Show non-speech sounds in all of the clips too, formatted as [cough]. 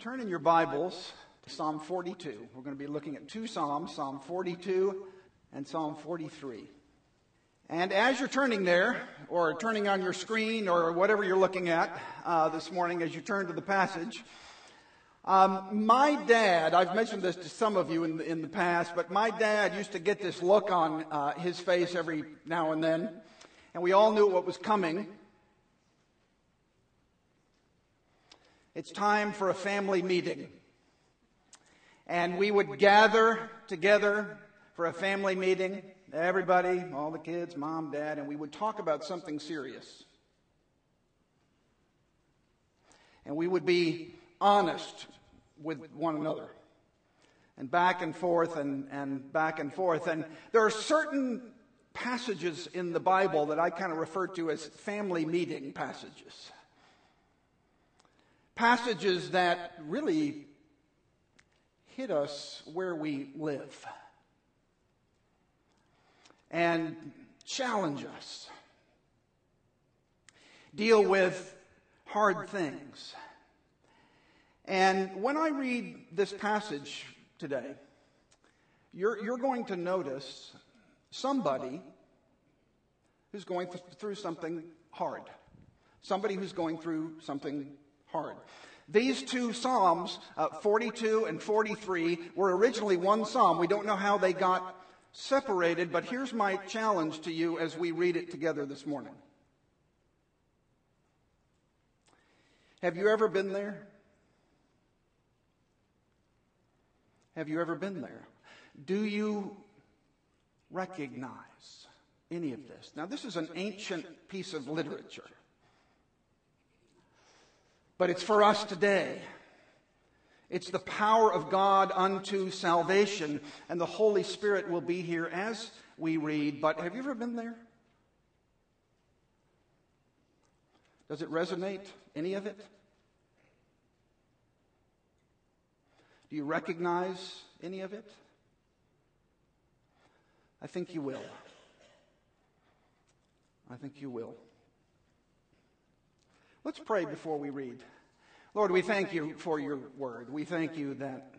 Turn in your Bibles to Psalm 42. We're going to be looking at two Psalms, Psalm 42 and Psalm 43. And as you're turning there, or turning on your screen, or whatever you're looking at uh, this morning as you turn to the passage, um, my dad, I've mentioned this to some of you in the, in the past, but my dad used to get this look on uh, his face every now and then, and we all knew what was coming. It's time for a family meeting. And we would gather together for a family meeting, everybody, all the kids, mom, dad, and we would talk about something serious. And we would be honest with one another. And back and forth and, and back and forth. And there are certain passages in the Bible that I kind of refer to as family meeting passages passages that really hit us where we live and challenge us, deal with hard things. And when I read this passage today, you're, you're going to notice somebody who's going through something hard, somebody who's going through something hard. These two Psalms, uh, 42 and 43, were originally one Psalm. We don't know how they got separated, but here's my challenge to you as we read it together this morning. Have you ever been there? Have you ever been there? Do you recognize any of this? Now, this is an ancient piece of literature but it's for us today. It's the power of God unto salvation, and the Holy Spirit will be here as we read. But have you ever been there? Does it resonate? Any of it? Do you recognize any of it? I think you will. I think you will. Let's pray before we read. Lord, we thank you for your word. We thank you that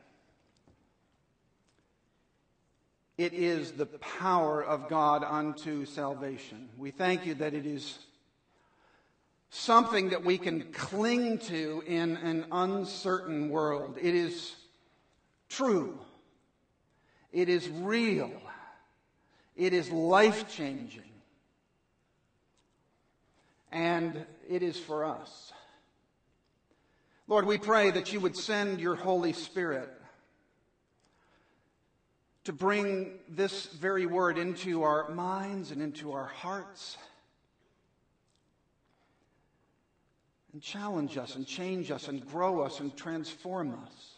it is the power of God unto salvation. We thank you that it is something that we can cling to in an uncertain world. It is true. It is real. It is life changing and it is for us. Lord, we pray that you would send your Holy Spirit to bring this very word into our minds and into our hearts and challenge us and change us and grow us and transform us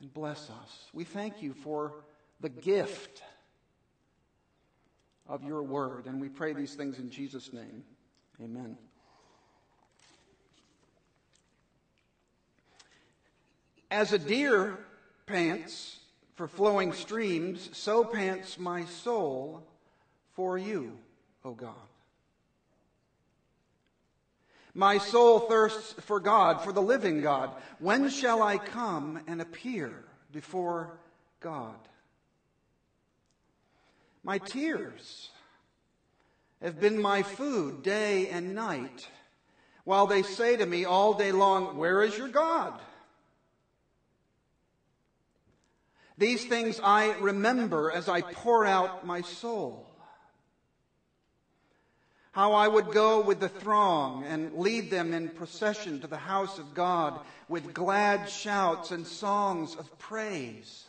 and bless us. We thank you for the gift of your word. And we pray these things in Jesus' name. Amen. As a deer pants for flowing streams, so pants my soul for you, O God. My soul thirsts for God, for the living God. When shall I come and appear before God? My tears have been my food day and night, while they say to me all day long, Where is your God? These things I remember as I pour out my soul. How I would go with the throng and lead them in procession to the house of God with glad shouts and songs of praise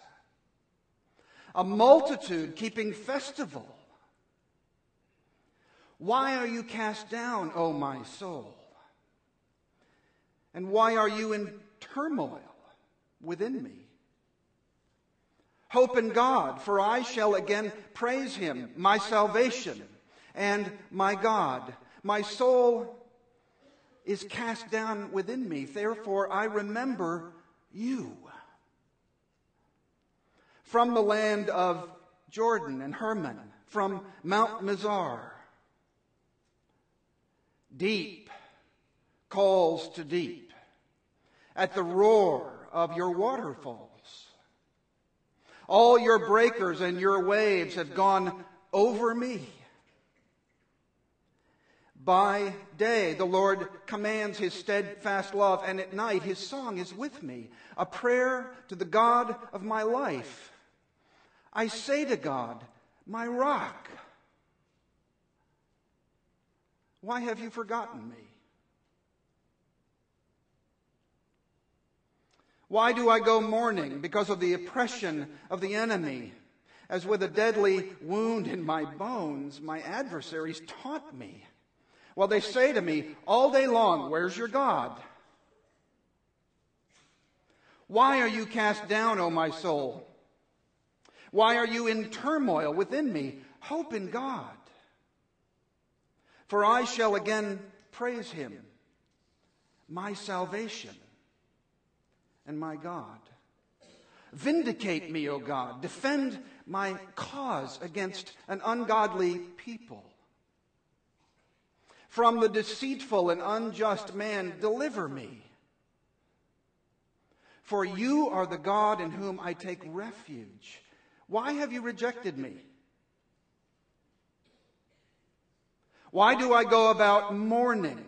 a multitude keeping festival. Why are you cast down, O my soul? And why are you in turmoil within me? Hope in God, for I shall again praise him, my salvation and my God. My soul is cast down within me, therefore I remember you from the land of Jordan and Hermon, from Mount Mizar. Deep calls to deep, at the roar of your waterfalls. All your breakers and your waves have gone over me. By day, the Lord commands his steadfast love, and at night, his song is with me, a prayer to the God of my life. I say to God, my rock, why have you forgotten me? Why do I go mourning? Because of the oppression of the enemy. As with a deadly wound in my bones, my adversaries taunt me. Well, they say to me all day long, Where's your God? Why are you cast down, O my soul? Why are you in turmoil within me? Hope in God. For I shall again praise him, my salvation and my God. Vindicate me, O God. Defend my cause against an ungodly people. From the deceitful and unjust man, deliver me. For you are the God in whom I take refuge. Why have you rejected me? Why do I go about mourning?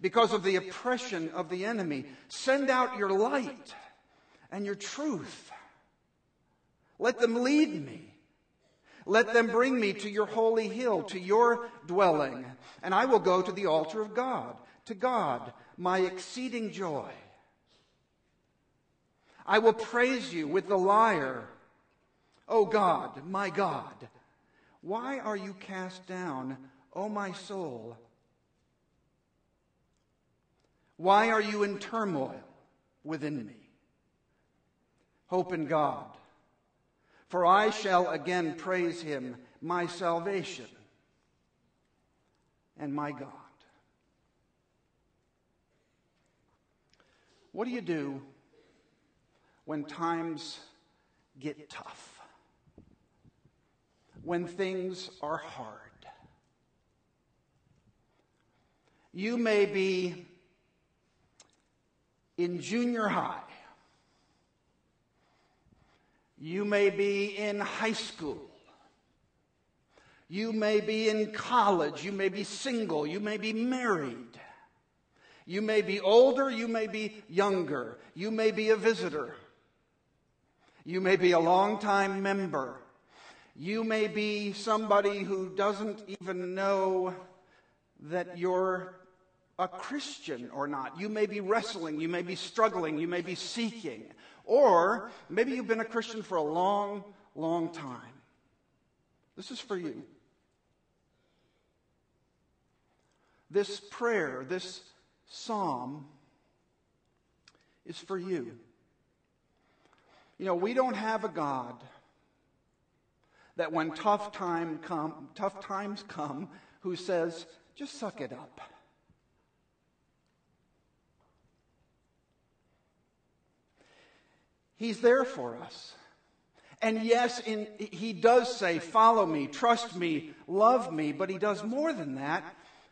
because of the oppression of the enemy. Send out your light and your truth. Let them lead me. Let them bring me to your holy hill, to your dwelling, and I will go to the altar of God, to God, my exceeding joy. I will praise you with the lyre. O God, my God, why are you cast down, O my soul? Why are you in turmoil within me? Hope in God, for I shall again praise him, my salvation and my God. What do you do when times get tough? When things are hard? You may be in junior high. You may be in high school. You may be in college. You may be single. You may be married. You may be older. You may be younger. You may be a visitor. You may be a long-time member. You may be somebody who doesn't even know that you're a Christian or not. You may be wrestling, you may be struggling, you may be seeking, or maybe you've been a Christian for a long, long time. This is for you. This prayer, this psalm, is for you. You know, we don't have a God that when tough, time come, tough times come, who says, just suck it up. He's there for us. And yes, in, he does say, follow me, trust me, love me, but he does more than that.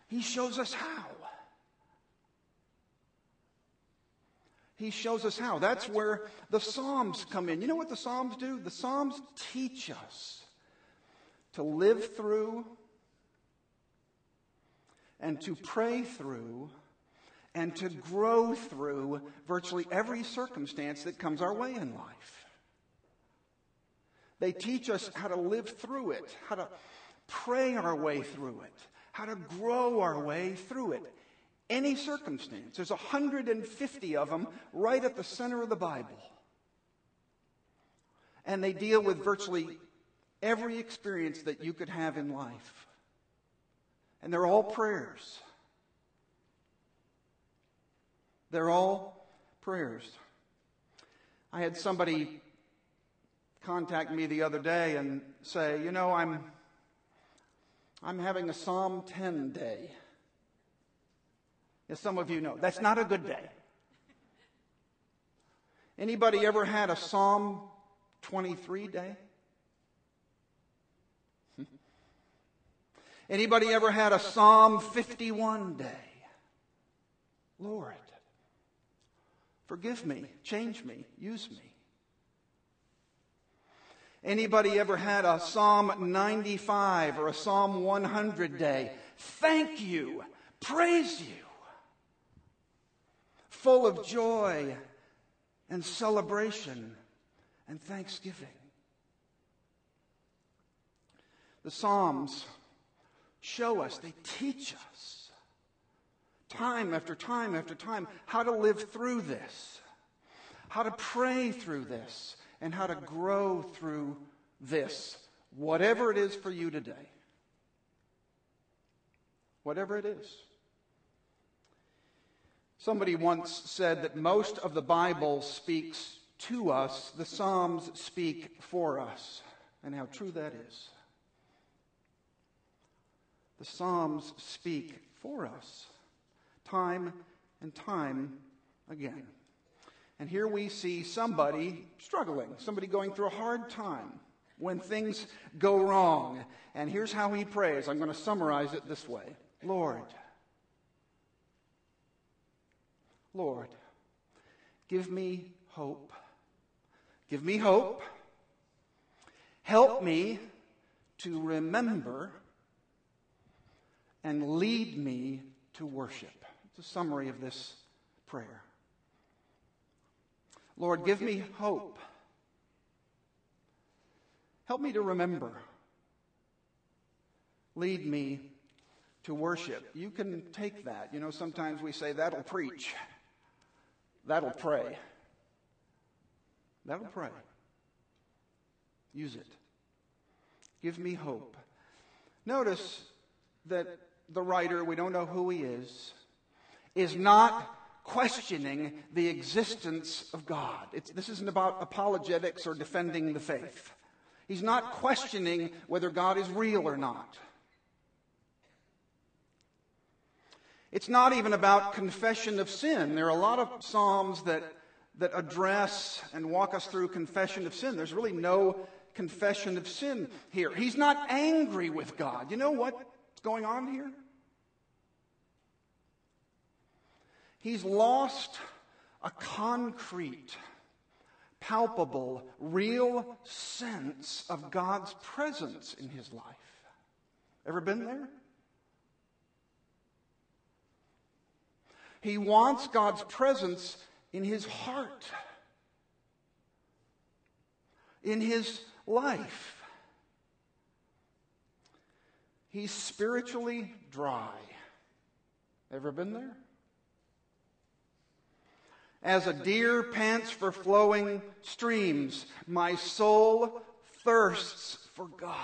He shows us how. He shows us how. That's where the Psalms come in. You know what the Psalms do? The Psalms teach us to live through and to pray through and to grow through virtually every circumstance that comes our way in life. They teach us how to live through it, how to pray our way through it, how to grow our way through it. Any circumstance. There's 150 of them right at the center of the Bible. And they deal with virtually every experience that you could have in life. And they're all prayers. They're all prayers. I had somebody contact me the other day and say, you know, I'm, I'm having a Psalm 10 day. As some of you know, that's not a good day. Anybody ever had a Psalm 23 day? [laughs] Anybody ever had a Psalm 51 day? Lord, Forgive me, change me, use me. Anybody ever had a Psalm 95 or a Psalm 100 day? Thank you, praise you. Full of joy and celebration and thanksgiving. The Psalms show us, they teach us time after time after time how to live through this, how to pray through this, and how to grow through this, whatever it is for you today. Whatever it is. Somebody once said that most of the Bible speaks to us, the Psalms speak for us, and how true that is. The Psalms speak for us time and time again. And here we see somebody struggling, somebody going through a hard time when things go wrong. And here's how he prays. I'm going to summarize it this way Lord, Lord, give me hope. Give me hope. Help me to remember and lead me to worship. It's a summary of this prayer. Lord, give me hope. Help me to remember. Lead me to worship. You can take that. You know, sometimes we say, that'll preach, that'll pray. That'll pray. Use it. Give me hope. Notice that the writer, we don't know who he is, is not questioning the existence of God. It's, this isn't about apologetics or defending the faith. He's not questioning whether God is real or not. It's not even about confession of sin. There are a lot of Psalms that, that address and walk us through confession of sin. There's really no confession of sin here. He's not angry with God. You know what's going on here? He's lost a concrete, palpable, real sense of God's presence in his life. Ever been there? He wants God's presence in his heart, in his life. He's spiritually dry. Ever been there? As a deer pants for flowing streams, my soul thirsts for God.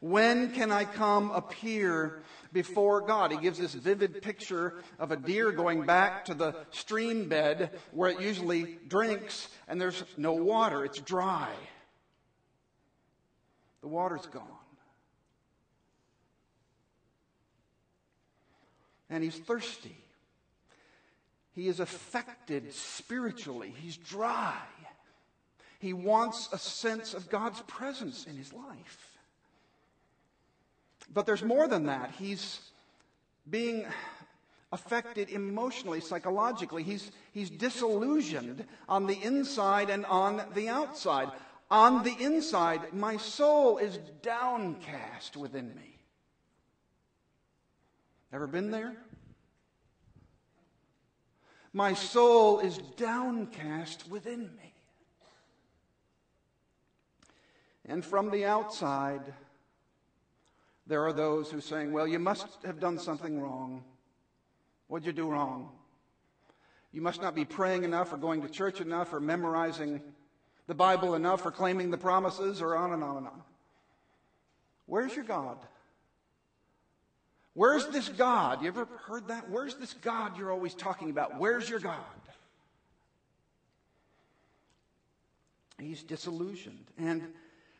When can I come appear before God? He gives this vivid picture of a deer going back to the stream bed where it usually drinks and there's no water. It's dry. The water's gone. And he's thirsty. He is affected spiritually. He's dry. He wants a sense of God's presence in his life. But there's more than that. He's being affected emotionally, psychologically. He's, he's disillusioned on the inside and on the outside. On the inside, my soul is downcast within me. Ever been there? My soul is downcast within me. And from the outside, there are those who are saying, Well, you must have done something wrong. What'd you do wrong? You must not be praying enough or going to church enough or memorizing the Bible enough or claiming the promises or on and on and on. Where's your God? Where's this God? You ever heard that? Where's this God you're always talking about? Where's your God? He's disillusioned. And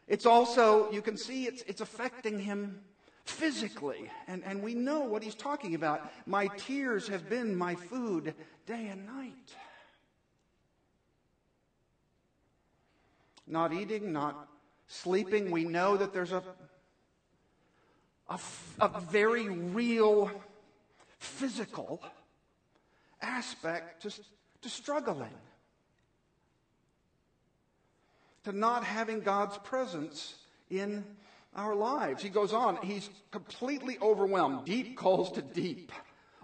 it's also, you can see it's, it's affecting him physically. And, and we know what he's talking about. My tears have been my food day and night. Not eating, not sleeping. We know that there's a a, a very real physical aspect to, to struggling, to not having God's presence in our lives. He goes on, he's completely overwhelmed. Deep calls to deep.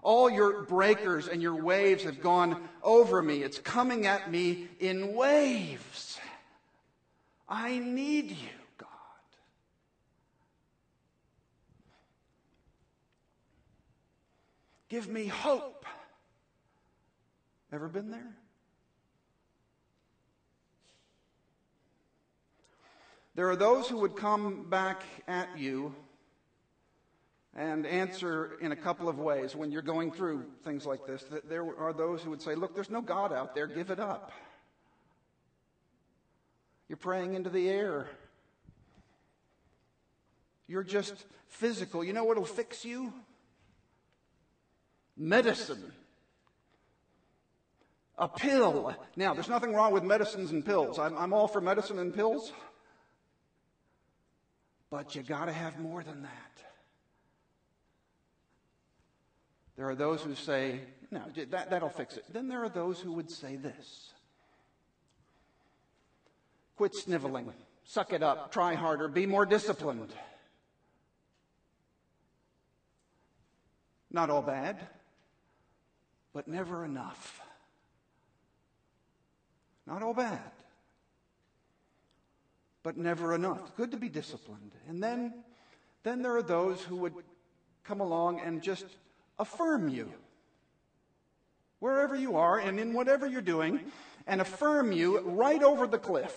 All your breakers and your waves have gone over me. It's coming at me in waves. I need you, God. Give me hope. Ever been there? There are those who would come back at you and answer in a couple of ways when you're going through things like this. There are those who would say, Look, there's no God out there, give it up. You're praying into the air. You're just physical. You know what'll fix you? Medicine. A pill. Now, there's nothing wrong with medicines and pills. I'm, I'm all for medicine and pills. But you got to have more than that. There are those who say, no, that, that'll fix it. Then there are those who would say this quit sniveling, suck it up, try harder, be more disciplined. Not all bad, but never enough. Not all bad, but never enough. Good to be disciplined. And then, then there are those who would come along and just affirm you. Wherever you are and in whatever you're doing, and affirm you right over the cliff.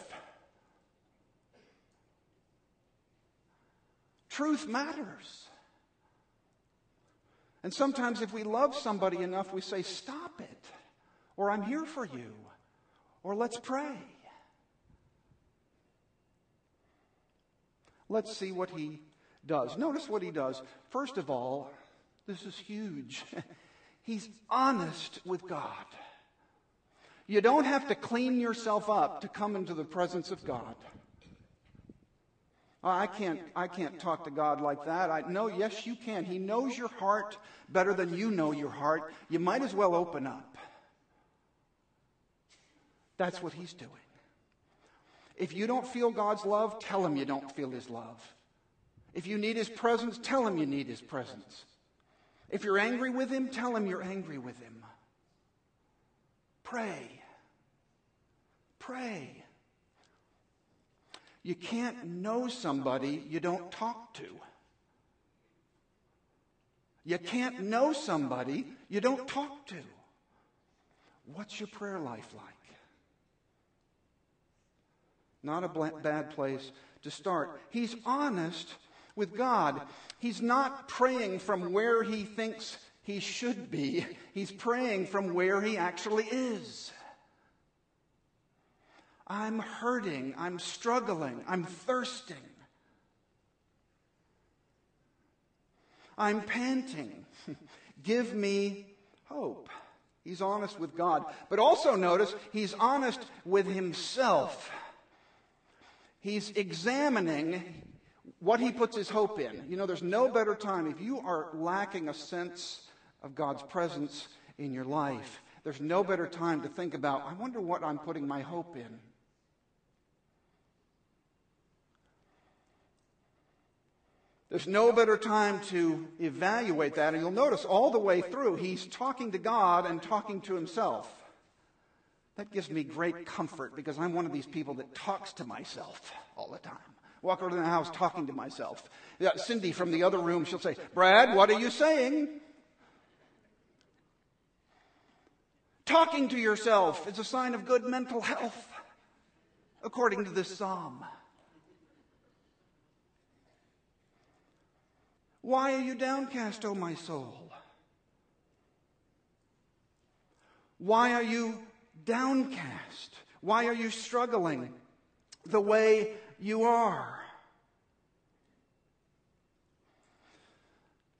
Truth matters. And sometimes, if we love somebody enough, we say, Stop it, or I'm here for you, or let's pray. Let's see what he does. Notice what he does. First of all, this is huge. [laughs] He's honest with God. You don't have to clean yourself up to come into the presence of God. Oh, I can't, I can't talk to God like that. I, no, yes, you can. He knows your heart better than you know your heart. You might as well open up. That's what He's doing. If you don't feel God's love, tell him you don't feel his love. If you need his presence, tell him you need his presence. If you're angry with him, tell him you're angry with him. Pray. Pray. You can't know somebody you don't talk to. You can't know somebody you don't talk to. What's your prayer life like? Not a bad place to start. He's honest with God. He's not praying from where he thinks he should be, he's praying from where he actually is. I'm hurting, I'm struggling, I'm thirsting. I'm panting. [laughs] Give me hope. He's honest with God. But also notice he's honest with himself he's examining what he puts his hope in. You know, there's no better time. If you are lacking a sense of God's presence in your life, there's no better time to think about, I wonder what I'm putting my hope in. There's no better time to evaluate that. And you'll notice all the way through, he's talking to God and talking to himself. That gives me great comfort because I'm one of these people that talks to myself all the time. Walk around the house talking to myself. Yeah, Cindy from the other room, she'll say, Brad, what are you saying? Talking to yourself is a sign of good mental health, according to this psalm. Why are you downcast, O my soul? Why are you downcast? Why are you struggling the way you are?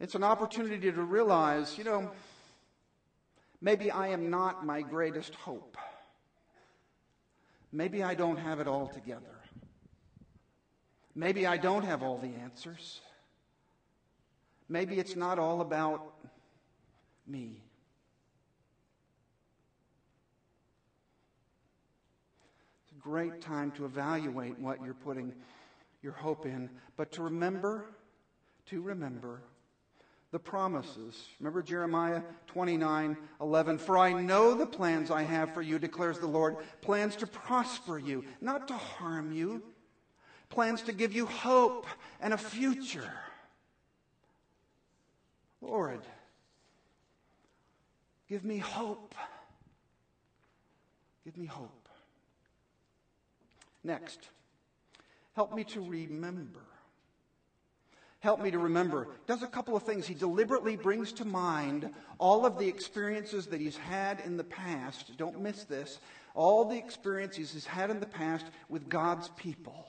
It's an opportunity to realize, you know, maybe I am not my greatest hope. Maybe I don't have it all together. Maybe I don't have all the answers. Maybe it's not all about me. It's a great time to evaluate what you're putting your hope in, but to remember, to remember the promises. Remember Jeremiah 29 11. For I know the plans I have for you, declares the Lord plans to prosper you, not to harm you, plans to give you hope and a future. Lord, give me hope. Give me hope. Next, help me to remember. Help me to remember. Does a couple of things. He deliberately brings to mind all of the experiences that he's had in the past. Don't miss this. All the experiences he's had in the past with God's people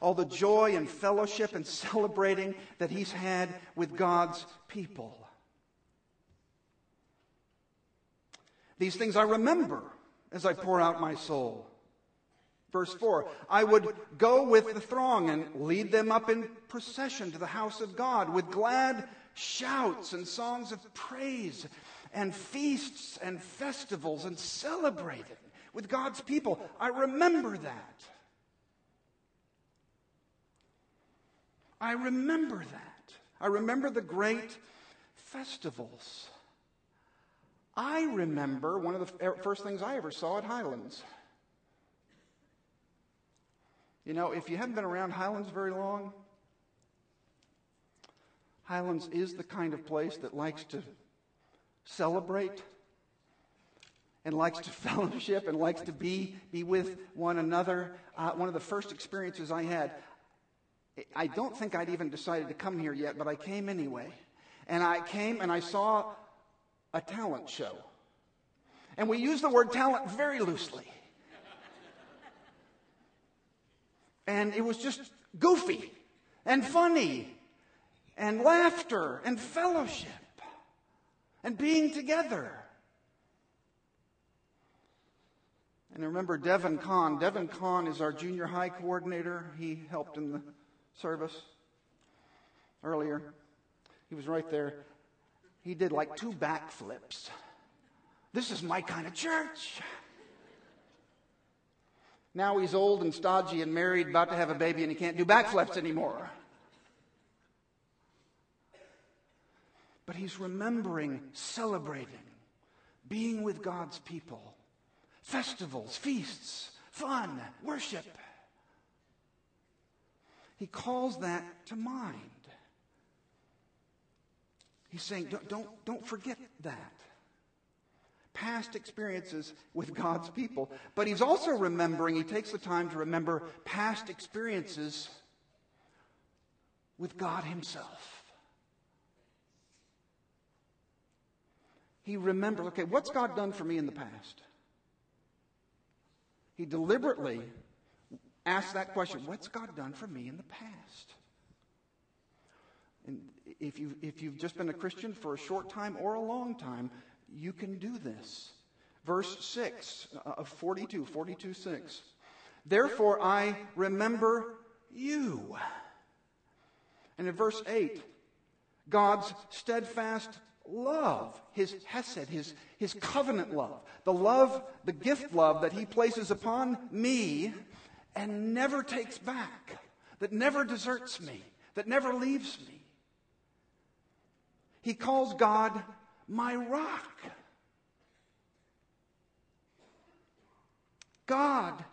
all the joy and fellowship and celebrating that he's had with God's people. These things I remember as I pour out my soul. Verse 4 I would go with the throng and lead them up in procession to the house of God with glad shouts and songs of praise and feasts and festivals and celebrating with God's people. I remember that. I remember that. I remember the great festivals. I remember one of the first things I ever saw at Highlands. You know, if you haven't been around Highlands very long, Highlands is the kind of place that likes to celebrate and likes to [laughs] fellowship and likes to be, be with one another. Uh, one of the first experiences I had, I don't think I'd even decided to come here yet, but I came anyway. And I came and I saw a talent show. And we use the word talent very loosely. And it was just goofy and funny and laughter and fellowship and being together. And remember Devin Kahn. Devin Kahn is our junior high coordinator. He helped in the service earlier. He was right there. He did like two backflips. This is my kind of church. Now he's old and stodgy and married, about to have a baby, and he can't do backflips anymore. But he's remembering, celebrating, being with God's people, festivals, feasts, fun, worship. He calls that to mind. He's saying, don't, don't, don't forget that. Past experiences with God's people. But he's also remembering, he takes the time to remember past experiences with God Himself. He remembers, okay, what's God done for me in the past? He deliberately ask that question What's God done for me in the past? And if, you, if you've just been a Christian for a short time or a long time, you can do this. Verse 6 uh, of 42, 42 6. Therefore I remember you. And in verse 8, God's steadfast love, his hesed, his, his covenant love, the love, the gift love that he places upon me and never takes back, that never deserts me, that never leaves me. He calls God my rock. God,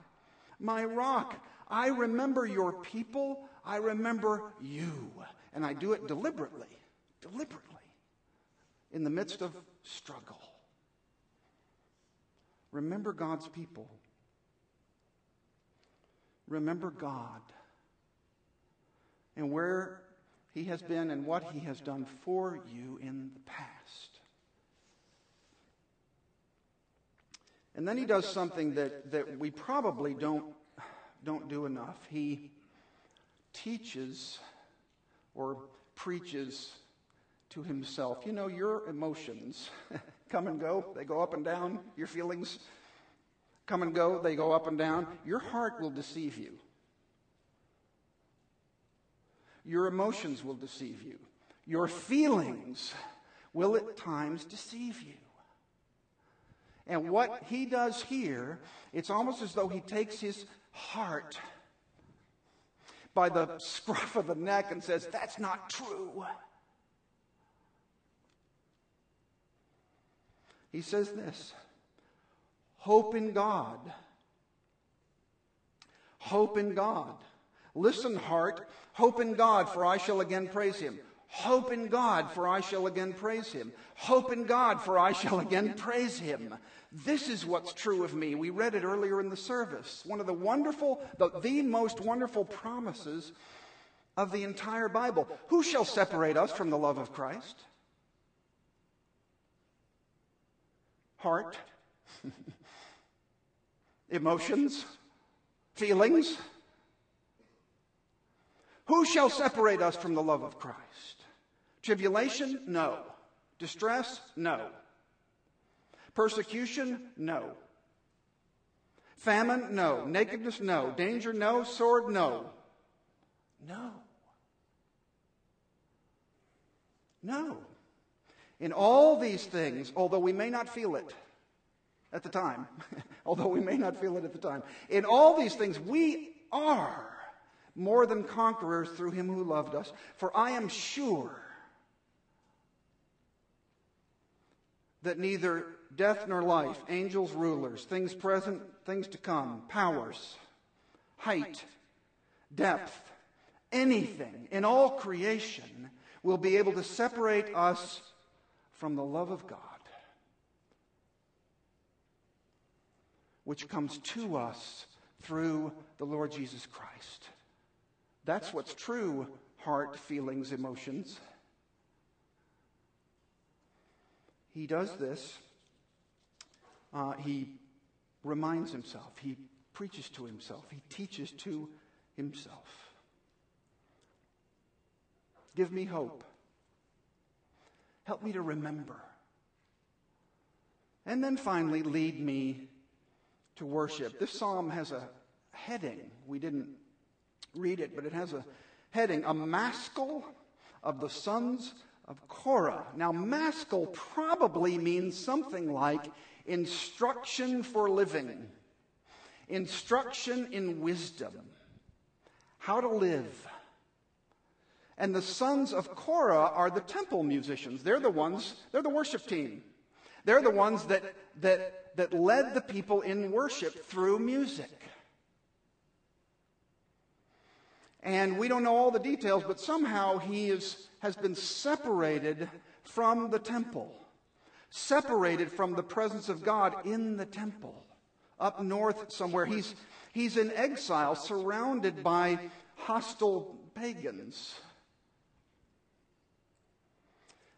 my rock. I remember your people. I remember you. And I do it deliberately, deliberately, in the midst of struggle. Remember God's people. Remember God and where He has been and what He has done for you in the past. And then He does something that, that we probably don't, don't do enough. He teaches or preaches to Himself. You know, your emotions [laughs] come and go, they go up and down, your feelings come and go, they go up and down. Your heart will deceive you. Your emotions will deceive you. Your feelings will at times deceive you. And what he does here, it's almost as though he takes his heart by the scruff of the neck and says, That's not true. He says this Hope in God. Hope in God. Listen, heart, hope in God, for I shall again praise him. Hope in God, for I shall again praise him. Hope in God, for I shall again praise him. This is what's true of me. We read it earlier in the service. One of the wonderful, the, the most wonderful promises of the entire Bible. Who shall separate us from the love of Christ? Heart, [laughs] emotions, feelings. Who shall separate us from the love of Christ? Tribulation? No. Distress? No. Persecution? No. Famine? No. Nakedness? No. Danger? No. Sword? No. No. No. In all these things, although we may not feel it at the time, [laughs] although we may not feel it at the time, in all these things we are more than conquerors through him who loved us. For I am sure that neither death nor life, angels, rulers, things present, things to come, powers, height, depth, anything in all creation will be able to separate us from the love of God, which comes to us through the Lord Jesus Christ. That's what's true heart, feelings, emotions. he does this. Uh, he reminds himself. He preaches to himself. He teaches to himself. Give me hope. Help me to remember. And then finally, lead me to worship. This psalm has a heading. We didn't read it, but it has a heading A Maskil of the Sons of Korah. Now, maskil probably means something like instruction for living, instruction in wisdom, how to live. And the sons of Korah are the temple musicians. They're the ones, they're the worship team. They're the ones that, that, that led the people in worship through music. And we don't know all the details, but somehow he is has been separated from the temple, separated from the presence of God in the temple, up north somewhere. He's, he's in exile, surrounded by hostile pagans.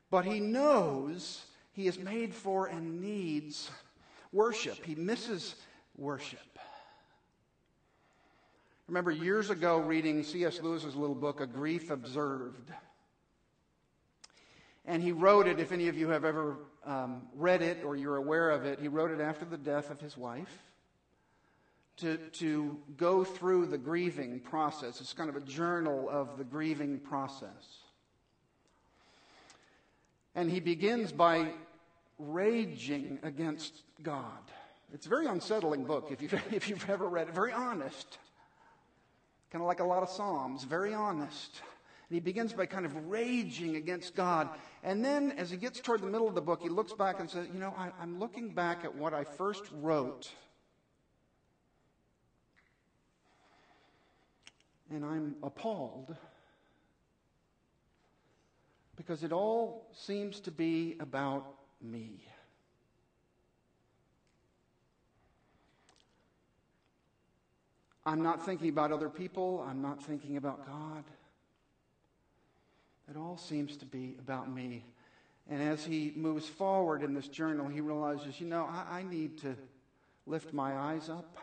But he knows he is made for and needs worship. He misses worship. remember years ago reading C.S. Lewis's little book, A Grief Observed. And he wrote it, if any of you have ever um, read it or you're aware of it, he wrote it after the death of his wife to, to go through the grieving process. It's kind of a journal of the grieving process. And he begins by raging against God. It's a very unsettling book if you've, [laughs] if you've ever read it. Very honest. Kind of like a lot of Psalms, very honest. And he begins by kind of raging against God. And then, as he gets toward the middle of the book, he looks back and says, You know, I, I'm looking back at what I first wrote. And I'm appalled because it all seems to be about me. I'm not thinking about other people. I'm not thinking about God. It all seems to be about me. And as he moves forward in this journal, he realizes, you know, I, I need to lift my eyes up.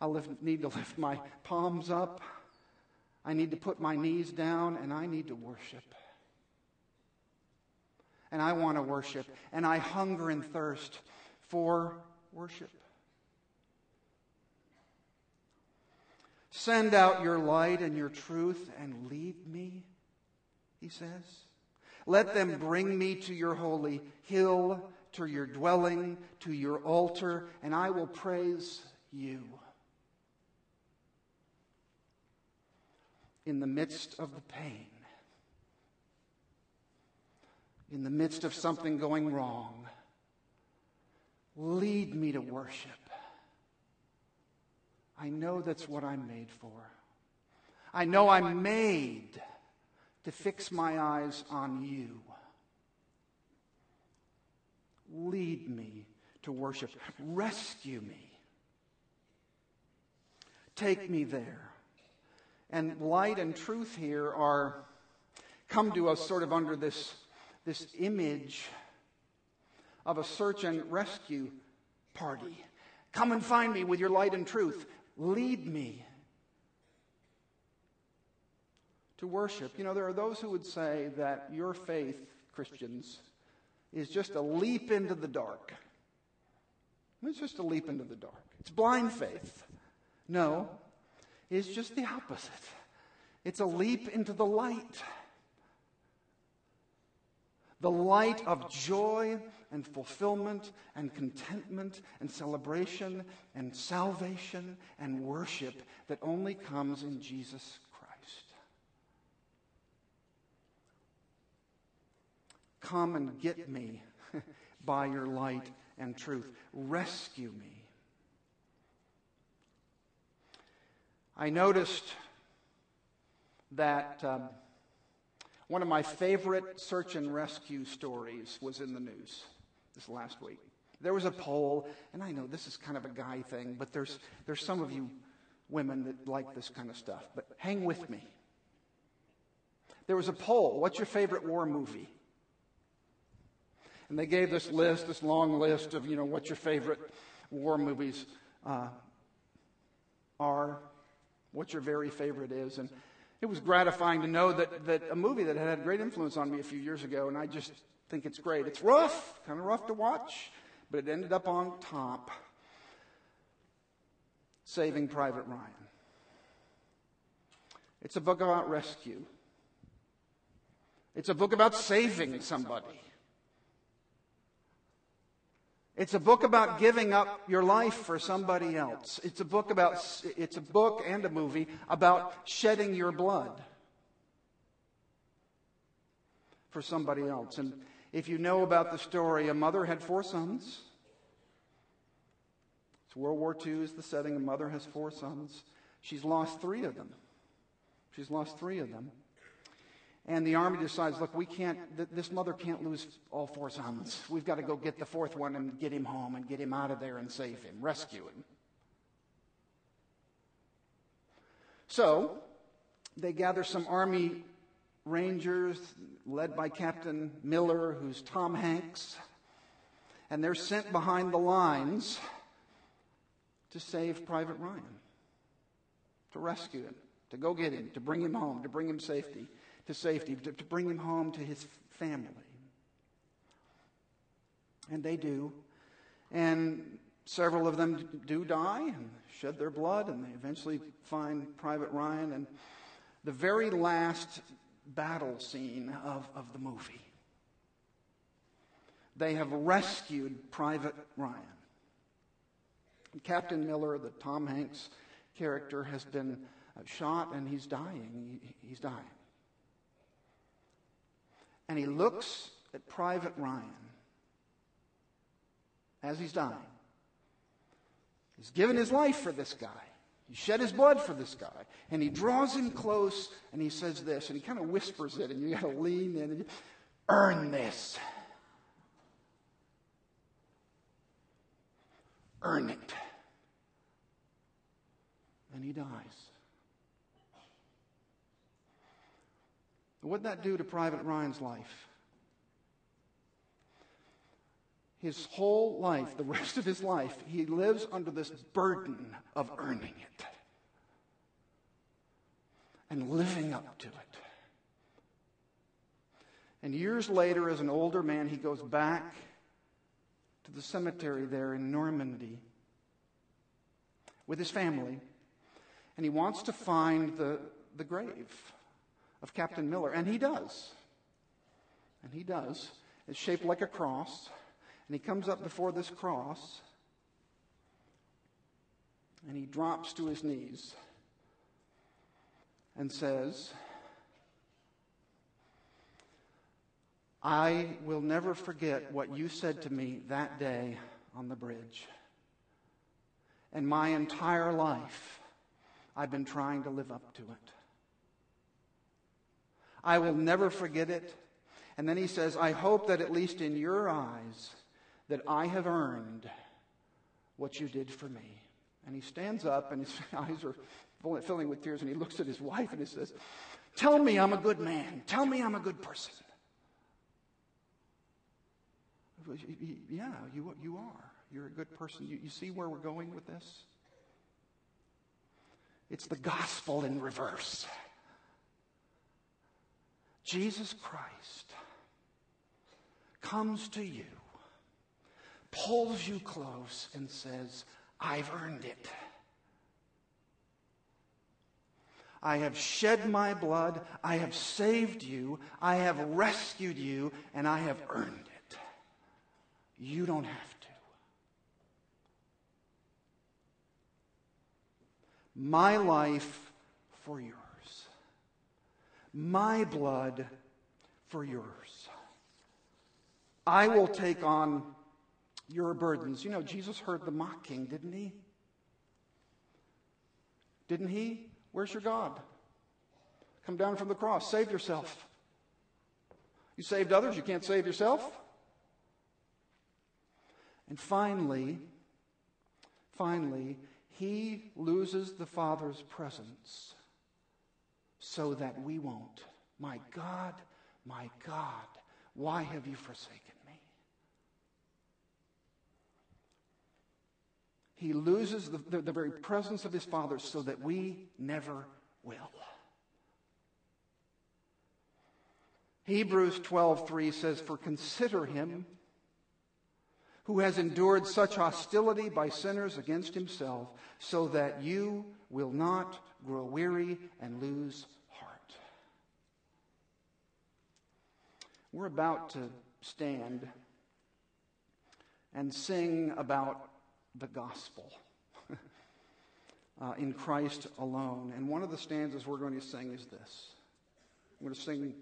I lift, need to lift my palms up. I need to put my knees down, and I need to worship. And I want to worship, and I hunger and thirst for worship. Send out your light and your truth and lead me he says. Let them bring me to your holy hill, to your dwelling, to your altar, and I will praise you. In the midst of the pain, in the midst of something going wrong, lead me to worship. I know that's what I'm made for. I know I'm made to fix my eyes on you. Lead me to worship. Rescue me. Take me there. And light and truth here are come to us sort of under this, this image of a search and rescue party. Come and find me with your light and truth. Lead me to worship. You know, there are those who would say that your faith, Christians, is just a leap into the dark. It's just a leap into the dark. It's blind faith. No, it's just the opposite. It's a leap into the light. The light of joy and fulfillment and contentment and celebration and salvation and worship that only comes in Jesus Christ. Come and get me [laughs] by your light and truth. Rescue me. I noticed that um, one of my favorite search and rescue stories was in the news this last week. There was a poll, and I know this is kind of a guy thing, but there's, there's some of you women that like this kind of stuff. But hang with me. There was a poll. What's your favorite war movie? And they gave this list, this long list of, you know, what your favorite war movies uh, are, what your very favorite is. And it was gratifying to know that, that a movie that had had great influence on me a few years ago, and I just think it's great. It's rough, kind of rough to watch, but it ended up on top. Saving Private Ryan. It's a book about rescue. It's a book about saving somebody. It's a book about giving up your life for somebody else. It's a book about, it's a book and a movie about shedding your blood for somebody else. And if you know about the story, a mother had four sons. It's World War II is the setting. A mother has four sons. She's lost three of them. She's lost three of them. And the army decides, look, we can't, th- this mother can't lose all four sons. We've got to go get the fourth one and get him home and get him out of there and save him, rescue him. So, they gather some army rangers led by Captain Miller, who's Tom Hanks, and they're sent behind the lines to save Private Ryan, to rescue him, to go get him, to bring him home, to bring him safety to safety, to, to bring him home to his family. And they do. And several of them do die and shed their blood, and they eventually find Private Ryan. And the very last battle scene of, of the movie, they have rescued Private Ryan. Captain Miller, the Tom Hanks character, has been uh, shot and he's dying. He, he's dying and he looks at Private Ryan as he's dying. He's given his life for this guy. He shed his blood for this guy. And he draws him close and he says this, and he kind of whispers it, and you got to lean in and earn this. Earn it. And he dies. What'd that do to Private Ryan's life? His whole life, the rest of his life, he lives under this burden of earning it and living up to it. And years later, as an older man, he goes back to the cemetery there in Normandy with his family, and he wants to find the, the grave of Captain Miller. And he does. And he does. It's shaped like a cross. And he comes up before this cross and he drops to his knees and says, I will never forget what you said to me that day on the bridge. And my entire life, I've been trying to live up to it. I will never forget it. And then he says, I hope that at least in your eyes, that I have earned what you did for me. And he stands up and his [laughs] eyes are filling with tears and he looks at his wife and he says, Tell me I'm a good man. Tell me I'm a good person. Yeah, you, you are. You're a good person. You, you see where we're going with this? It's the gospel in reverse. Jesus Christ comes to you, pulls you close, and says, I've earned it. I have shed my blood. I have saved you. I have rescued you, and I have earned it. You don't have to. My life for yours. My blood for yours. I will take on your burdens. You know, Jesus heard the mocking, didn't he? Didn't he? Where's your God? Come down from the cross. Save yourself. You saved others, you can't save yourself. And finally, finally, he loses the Father's presence so that we won't. My God, my God, why have you forsaken me? He loses the, the, the very presence of his Father so that we never will. Hebrews 12:3 says for consider him who has endured such hostility by sinners against himself so that you will not grow weary and lose heart. We're about to stand and sing about the gospel [laughs] uh, in Christ alone. And one of the stanzas we're going to sing is this. I'm going to sing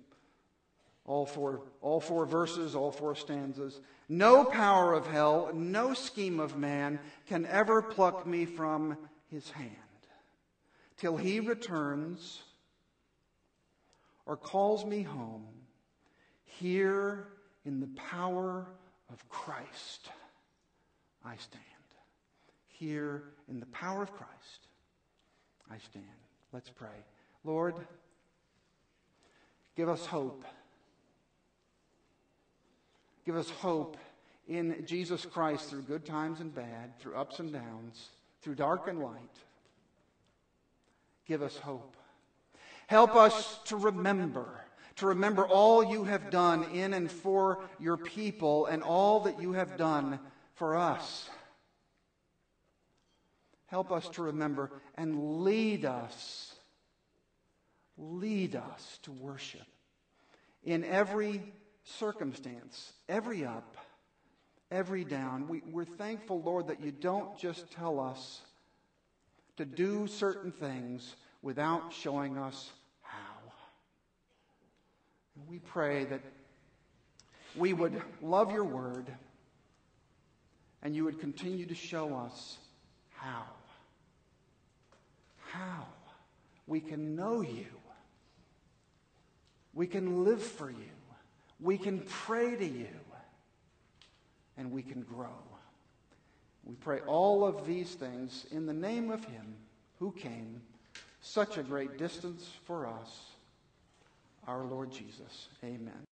all four, all four verses, all four stanzas. No power of hell, no scheme of man can ever pluck me from his hand till he returns or calls me home. Here in the power of Christ, I stand here in the power of Christ, I stand. Let's pray. Lord, give us hope. Give us hope in Jesus Christ through good times and bad, through ups and downs, through dark and light. Give us hope. Help us to remember, to remember all you have done in and for your people and all that you have done for us. Help us to remember and lead us. Lead us to worship in every circumstance, every up, every down. We, we're thankful, Lord, that you don't just tell us to do certain things without showing us how. And we pray that we would love your word and you would continue to show us how how we can know you. We can live for you. We can pray to you. And we can grow. We pray all of these things in the name of Him who came such a great distance for us, our Lord Jesus. Amen.